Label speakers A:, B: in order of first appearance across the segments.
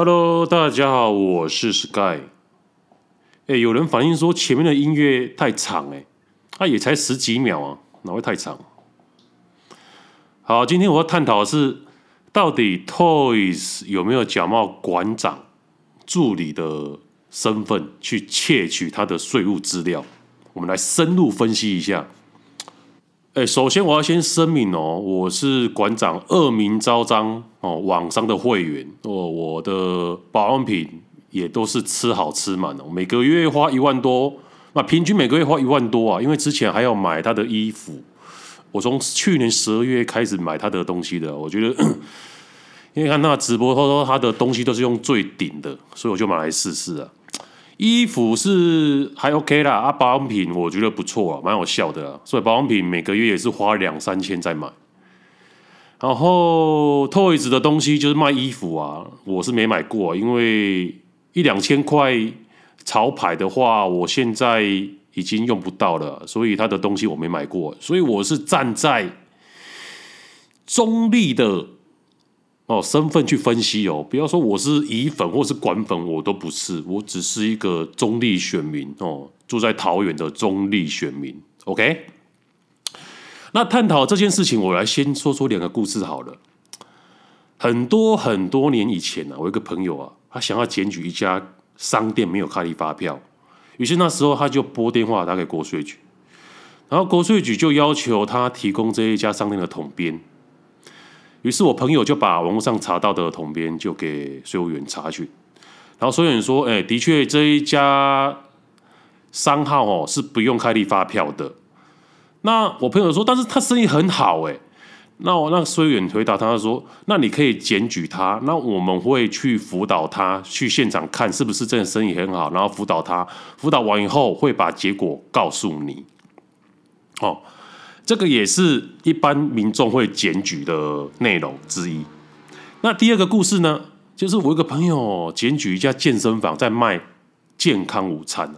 A: Hello，大家好，我是 Sky。哎，有人反映说前面的音乐太长，哎，它也才十几秒啊，哪会太长？好，今天我要探讨的是，到底 Toys 有没有假冒馆长助理的身份去窃取他的税务资料？我们来深入分析一下。哎，首先我要先声明哦，我是馆长恶名昭彰哦，网商的会员哦，我的保养品也都是吃好吃满哦，每个月花一万多，那平均每个月花一万多啊，因为之前还要买他的衣服，我从去年十二月开始买他的东西的，我觉得，因为看他直播，他说他的东西都是用最顶的，所以我就买来试试啊。衣服是还 OK 啦，啊，保养品我觉得不错啊，蛮有效的，所以保养品每个月也是花两三千在买。然后 Toys 的东西就是卖衣服啊，我是没买过，因为一两千块潮牌的话，我现在已经用不到了，所以他的东西我没买过，所以我是站在中立的。哦，身份去分析哦，不要说我是乙粉或是管粉，我都不是，我只是一个中立选民哦，住在桃园的中立选民。OK，那探讨这件事情，我来先说说两个故事好了。很多很多年以前呢、啊，我一个朋友啊，他想要检举一家商店没有开立发票，于是那时候他就拨电话打给国税局，然后国税局就要求他提供这一家商店的统编。于是我朋友就把网络上查到的统编就给税务员查询，然后税务员说：“哎，的确这一家商号哦是不用开立发票的。”那我朋友说：“但是他生意很好哎。”那我那税务员回答他说：“那你可以检举他，那我们会去辅导他，去现场看是不是真的生意很好，然后辅导他，辅导完以后会把结果告诉你。”哦。这个也是一般民众会检举的内容之一。那第二个故事呢，就是我一个朋友检举一家健身房在卖健康午餐。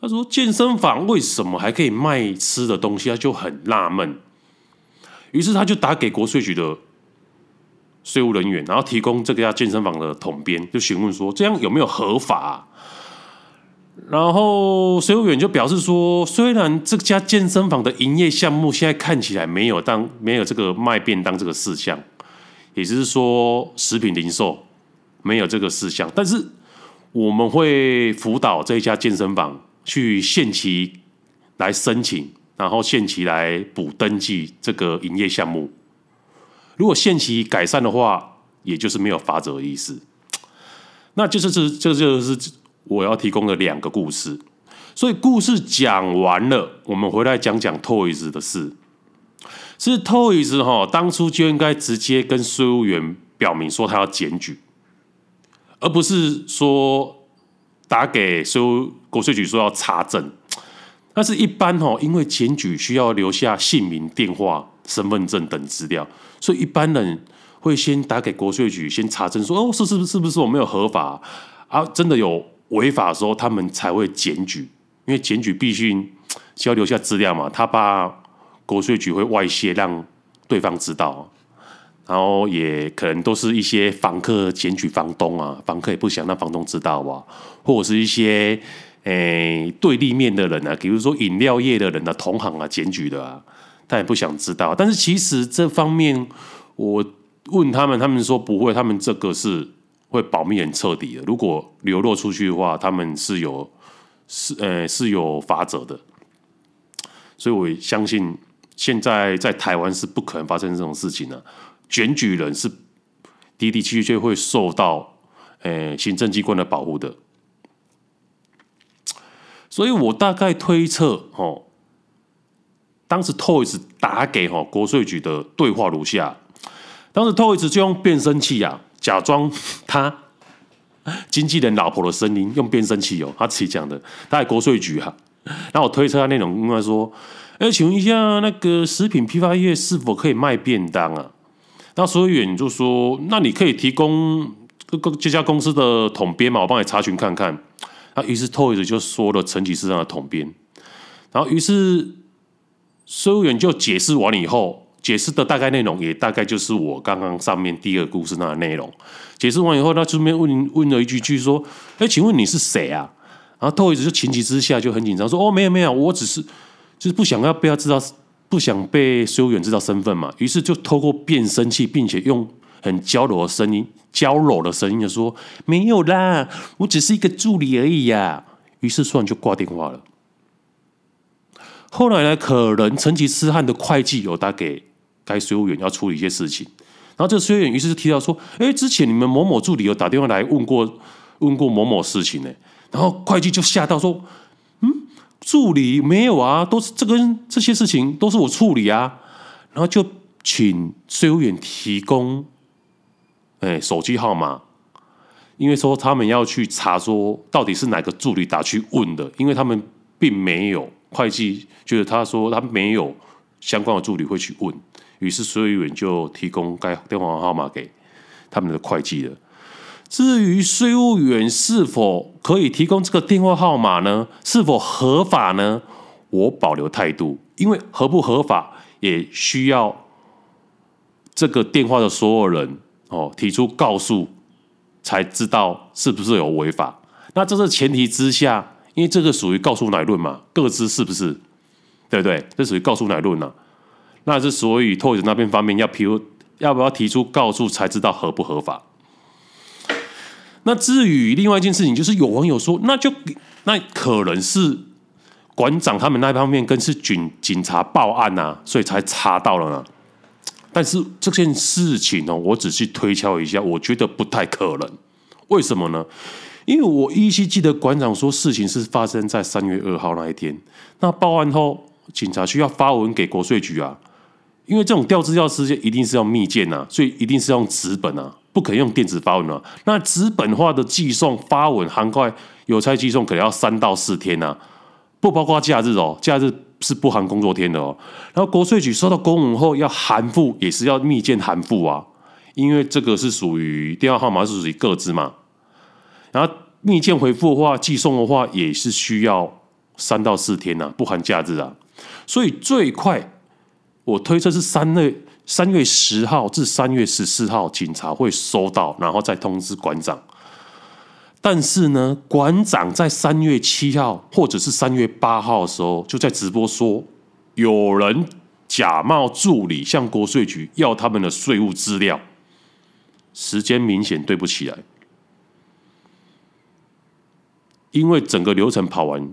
A: 他说健身房为什么还可以卖吃的东西？他就很纳闷。于是他就打给国税局的税务人员，然后提供这个家健身房的统编，就询问说这样有没有合法？然后水务员就表示说，虽然这家健身房的营业项目现在看起来没有当没有这个卖便当这个事项，也就是说食品零售没有这个事项，但是我们会辅导这一家健身房去限期来申请，然后限期来补登记这个营业项目。如果限期改善的话，也就是没有罚则的意思。那就是这这就是。我要提供的两个故事，所以故事讲完了，我们回来讲讲 Toys 的事。是 Toys 哈，当初就应该直接跟税务员表明说他要检举，而不是说打给税务国税局说要查证。但是，一般哈，因为检举需要留下姓名、电话、身份证等资料，所以一般人会先打给国税局，先查证说哦，是是不是不是我没有合法啊？真的有。违法的时候，他们才会检举，因为检举必须需要留下资料嘛，他怕国税局会外泄，让对方知道，然后也可能都是一些房客检举房东啊，房客也不想让房东知道吧，或者是一些诶、对立面的人啊，比如说饮料业的人啊，同行啊检举的啊，他也不想知道。但是其实这方面，我问他们，他们说不会，他们这个是。会保密很彻底的，如果流露出去的话，他们是有是呃是有法则的，所以我相信现在在台湾是不可能发生这种事情的，啊，检举人是的的确确会受到呃行政机关的保护的，所以我大概推测哦，当时 Toys 打给哦国税局的对话如下，当时 Toys 就用变声器啊。假装他经纪人老婆的声音，用变声器哦，他自己讲的，他在国税局哈。然后我推测他内容，应该说：“哎，请问一下，那个食品批发业是否可以卖便当啊？”那税务员就说：“那你可以提供这个这家公司的统编嘛，我帮你查询看看。”那于是 Toys 就说了成吉思汗的统编，然后于是税务员就解释完了以后，解释的大概内容也大概就是我刚刚上面第二个故事那个内容。解释完以后，他顺便问问了一句句说：“哎，请问你是谁啊？”然后 Toys 就情急之下就很紧张说：“哦，没有没有，我只是就是不想要被他知道，不想被税务员知道身份嘛。”于是就透过变声器，并且用很娇柔的声音、娇柔的声音就说：“没有啦，我只是一个助理而已呀。”于是算就挂电话了。后来呢，可能成吉思汗的会计有打给该税务员要处理一些事情，然后这个税务员于是就提到说：“哎，之前你们某某助理有打电话来问过问过某某事情呢。”然后会计就吓到说：“嗯，助理没有啊，都是这跟这些事情都是我处理啊。”然后就请税务员提供哎手机号码，因为说他们要去查说到底是哪个助理打去问的，因为他们并没有。会计就是他说他没有相关的助理会去问，于是税务员就提供该电话号码给他们的会计了。至于税务员是否可以提供这个电话号码呢？是否合法呢？我保留态度，因为合不合法也需要这个电话的所有人哦提出告诉，才知道是不是有违法。那这是前提之下。因为这个属于告诉乃论嘛，各自是不是？对不对？这属于告诉乃论啊。那是所以托尔那边方面要提，要不要提出告诉才知道合不合法？那至于另外一件事情，就是有网友说，那就那可能是馆长他们那方面跟是警警察报案啊，所以才查到了呢。但是这件事情呢，我仔细推敲一下，我觉得不太可能。为什么呢？因为我依稀记得馆长说事情是发生在三月二号那一天。那报案后，警察需要发文给国税局啊。因为这种调资料时间一定是要密件啊，所以一定是用纸本啊，不可以用电子发文啊。那纸本化的寄送发文涵盖邮差寄送，可能要三到四天啊，不包括假日哦，假日是不含工作天的哦。然后国税局收到公文后要函复，也是要密件函复啊，因为这个是属于电话号码是属于个资嘛。然后密件回复的话，寄送的话也是需要三到四天呐、啊，不含假日啊。所以最快我推测是三月三月十号至三月十四号，警察会收到，然后再通知馆长。但是呢，馆长在三月七号或者是三月八号的时候，就在直播说有人假冒助理向国税局要他们的税务资料，时间明显对不起来。因为整个流程跑完，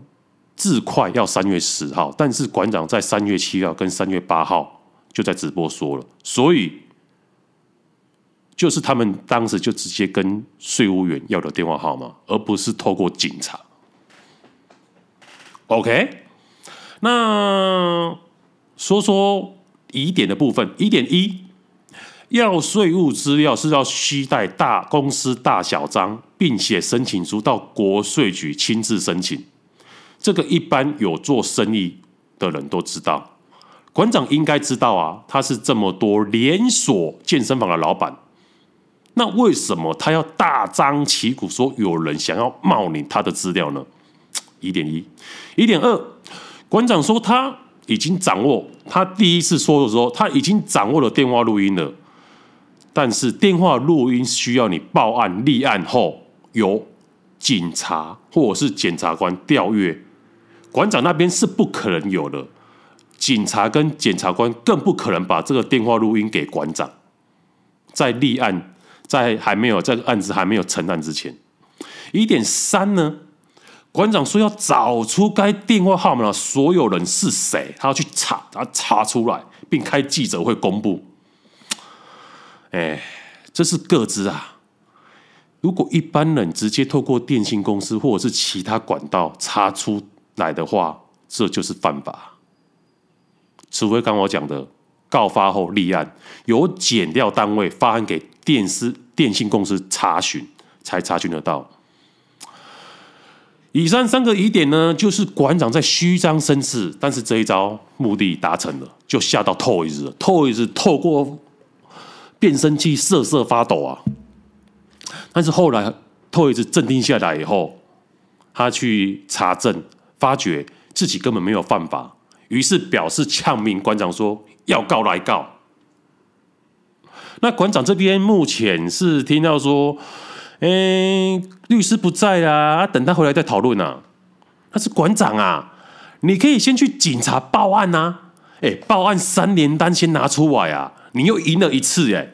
A: 至快要三月十号，但是馆长在三月七号跟三月八号就在直播说了，所以就是他们当时就直接跟税务员要的电话号码，而不是透过警察。OK，那说说疑点的部分，疑点一。要税务资料是要携带大公司大小章，并且申请书到国税局亲自申请。这个一般有做生意的人都知道，馆长应该知道啊。他是这么多连锁健身房的老板，那为什么他要大张旗鼓说有人想要冒领他的资料呢？一点一，一点二，馆长说他已经掌握，他第一次说的时候，他已经掌握了电话录音了。但是电话录音需要你报案立案后，由警察或者是检察官调阅，馆长那边是不可能有的。警察跟检察官更不可能把这个电话录音给馆长，在立案，在还没有这个案子还没有成案之前。一点三呢，馆长说要找出该电话号码的所有人是谁，他要去查，他查出来，并开记者会公布。哎，这是个资啊！如果一般人直接透过电信公司或者是其他管道查出来的话，这就是犯法。除非刚我讲的告发后立案，由减调单位发案给电司电信公司查询，才查询得到。以上三个疑点呢，就是馆长在虚张声势，但是这一招目的达成了，就吓到 Toys 了。Toys 透过。变声器瑟瑟发抖啊！但是后来托一次镇定下来以后，他去查证，发觉自己根本没有犯法，于是表示呛命馆长说：“要告来告，那馆长这边目前是听到说，哎，律师不在啊，等他回来再讨论啊。他是馆长啊，你可以先去警察报案啊。哎，报案三联单先拿出来啊，你又赢了一次哎，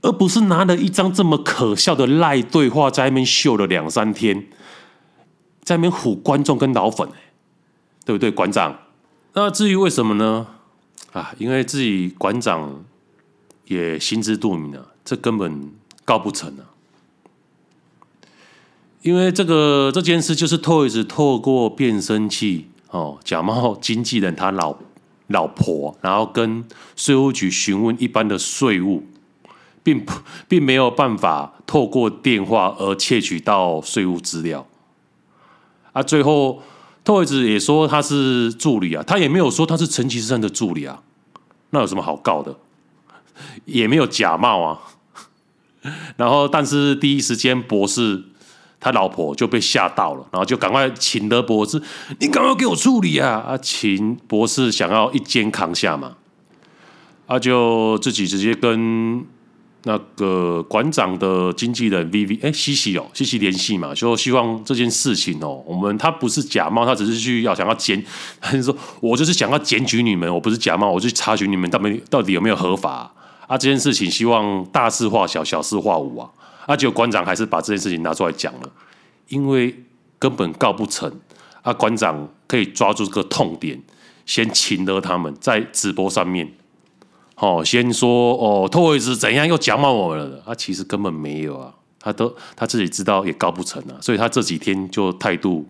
A: 而不是拿了一张这么可笑的赖对话在那边秀了两三天，在那边唬观众跟老粉，对不对，馆长？那至于为什么呢？啊，因为自己馆长也心知肚明啊，这根本告不成啊。因为这个这件事就是 Toys 透过变声器哦，假冒经纪人他老老婆，然后跟税务局询问一般的税务，并不并没有办法透过电话而窃取到税务资料啊，最后。Toys 也说他是助理啊，他也没有说他是陈其生的助理啊，那有什么好告的？也没有假冒啊。然后，但是第一时间博士他老婆就被吓到了，然后就赶快请了博士，你赶快给我处理啊！啊，请博士想要一肩扛下嘛，他就自己直接跟。那个馆长的经纪人 V V 哎，西西哦，西西联系嘛，就希望这件事情哦，我们他不是假冒，他只是去要想要检，他就说我就是想要检举你们，我不是假冒，我去查询你们到底到底有没有合法啊？这件事情希望大事化小，小事化无啊！啊，结果馆长还是把这件事情拿出来讲了，因为根本告不成啊，馆长可以抓住这个痛点，先请了他们在直播上面。哦，先说哦，Toys 怎样又假冒我们了？他、啊、其实根本没有啊，他都他自己知道也告不成啊，所以他这几天就态度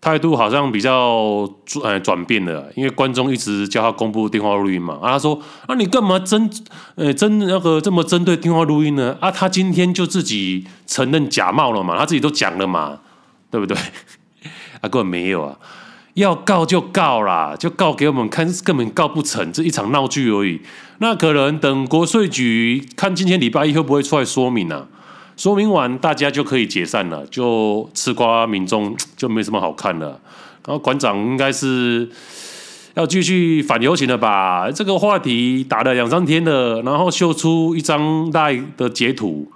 A: 态度好像比较转呃转变了，因为观众一直叫他公布电话录音嘛，啊，他说啊，你干嘛针呃针那个这么针对电话录音呢？啊，他今天就自己承认假冒了嘛，他自己都讲了嘛，对不对？啊，根本没有啊。要告就告啦，就告给我们看，根本告不成，这一场闹剧而已。那可能等国税局看今天礼拜一会不会出来说明啊？说明完大家就可以解散了，就吃瓜民众就没什么好看了。然后馆长应该是要继续反游行了吧？这个话题打了两三天了，然后秀出一张赖的截图，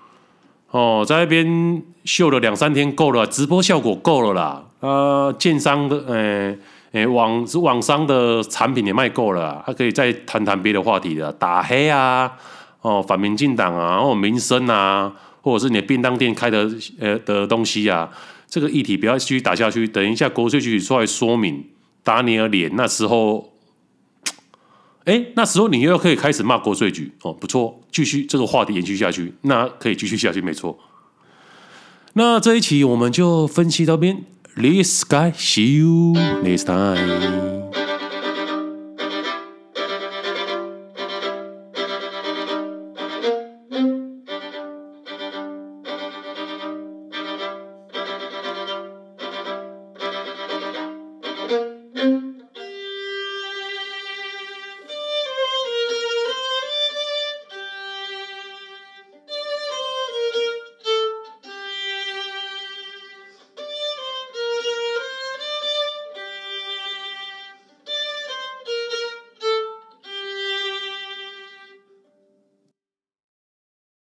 A: 哦，在那边秀了两三天够了，直播效果够了啦。呃，建商的，呃、欸，呃、网是网商的产品也卖够了，还可以再谈谈别的话题的，打黑啊，哦，反民进党啊，然后民生啊，或者是你的便当店开的，呃的东西啊，这个议题不要继续打下去，等一下国税局出来说明，打你的脸，那时候，哎、那时候你又可以开始骂国税局，哦，不错，继续这个话题延续下去，那可以继续下去，没错。那这一期我们就分析到边。This guy, see you next time.